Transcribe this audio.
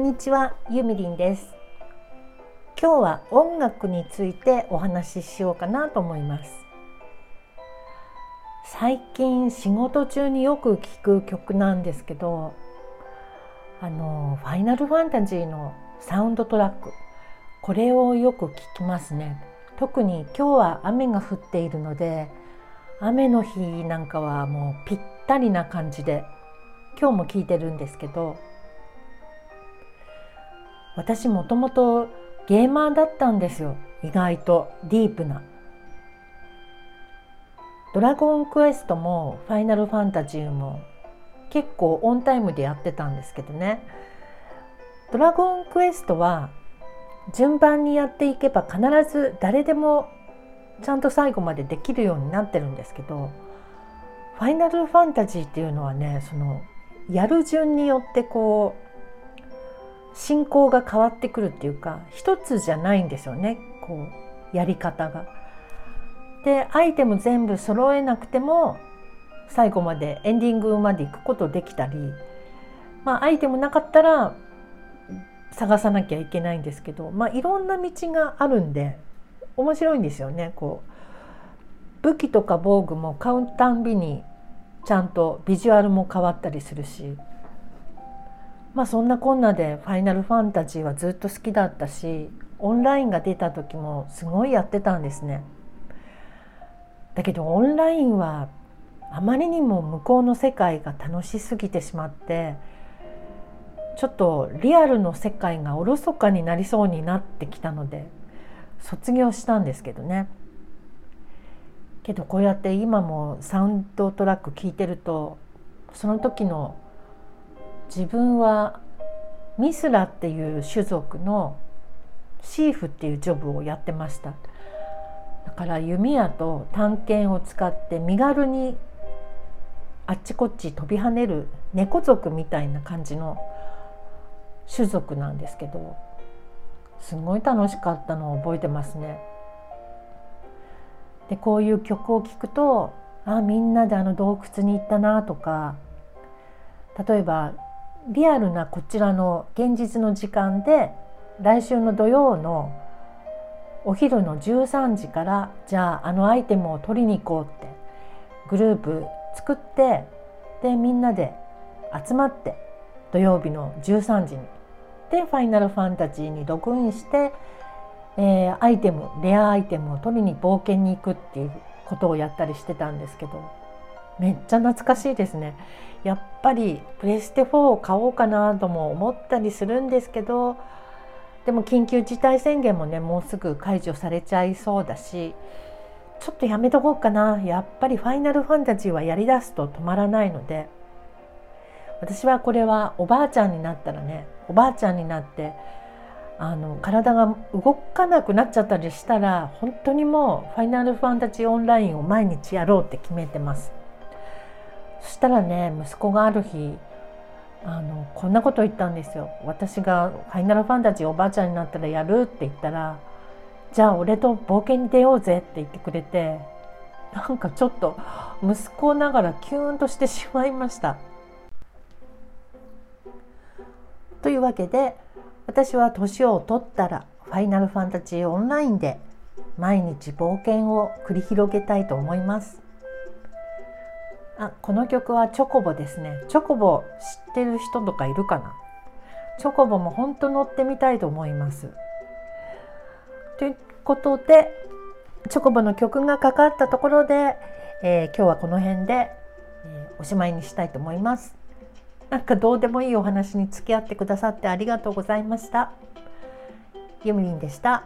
んにちは、ゆみりんです。今日は音楽についてお話ししようかなと思います。最近仕事中によく聴く曲なんですけどあのファイナルファンタジーのサウンドトラックこれをよく聞きますね。特に今日は雨が降っているので雨の日なんかはもうぴったりな感じで今日も聞いてるんですけど私もともとゲーマーだったんですよ。意外と。ディープな。ドラゴンクエストもファイナルファンタジーも結構オンタイムでやってたんですけどね。ドラゴンクエストは順番にやっていけば必ず誰でもちゃんと最後までできるようになってるんですけどファイナルファンタジーっていうのはねそのやる順によってこう進行が変わってくるっていうか一つじゃないんですよねこうやり方が。でアイテム全部揃えなくても最後までエンディングまで行くことできたりまあアイテムなかったら探さなきゃいけないんですけどまあいろんな道があるんで面白いんですよねこう武器とか防具も買うたんびにちゃんとビジュアルも変わったりするしまあそんなこんなで「ファイナルファンタジー」はずっと好きだったしオンラインが出た時もすごいやってたんですね。だけどオンラインはあまりにも向こうの世界が楽しすぎてしまってちょっとリアルの世界がおろそかになりそうになってきたので卒業したんですけどね。けどこうやって今もサウンドトラック聞いてるとその時の自分はミスラっていう種族のシーフっていうジョブをやってましただから弓矢と探検を使って身軽にあっちこっち飛び跳ねる猫族みたいな感じの種族なんですけどすごい楽しかったのを覚えてますね。でこういう曲を聴くとあみんなであの洞窟に行ったなとか例えばリアルなこちらの現実の時間で来週の土曜のお昼の13時からじゃああのアイテムを取りに行こうってグループ作ってでみんなで集まって土曜日の13時に。でファイナルファンタジーにログインして、えー、アイテムレアアイテムを取りに冒険に行くっていうことをやったりしてたんですけど。めっちゃ懐かしいですね。やっぱりプレステ4を買おうかなとも思ったりするんですけどでも緊急事態宣言もねもうすぐ解除されちゃいそうだしちょっとやめとこうかなやっぱり「ファイナルファンタジー」はやりだすと止まらないので私はこれはおばあちゃんになったらねおばあちゃんになってあの体が動かなくなっちゃったりしたら本当にもう「ファイナルファンタジーオンライン」を毎日やろうって決めてます。そしたらね息子がある日あのこんなこと言ったんですよ私が「ファイナルファンタジーおばあちゃんになったらやる」って言ったら「じゃあ俺と冒険に出ようぜ」って言ってくれてなんかちょっと息子ながらキュンとしてしまいました。というわけで私は年を取ったら「ファイナルファンタジーオンライン」で毎日冒険を繰り広げたいと思います。あこの曲はチョコボですね。チョコボ知ってる人とかいるかな？チョコボも本当乗ってみたいと思います。ということでチョコボの曲がかかったところで、えー、今日はこの辺で、えー、おしまいにしたいと思います。なんかどうでもいいお話に付き合ってくださってありがとうございました。ゆみりんでした。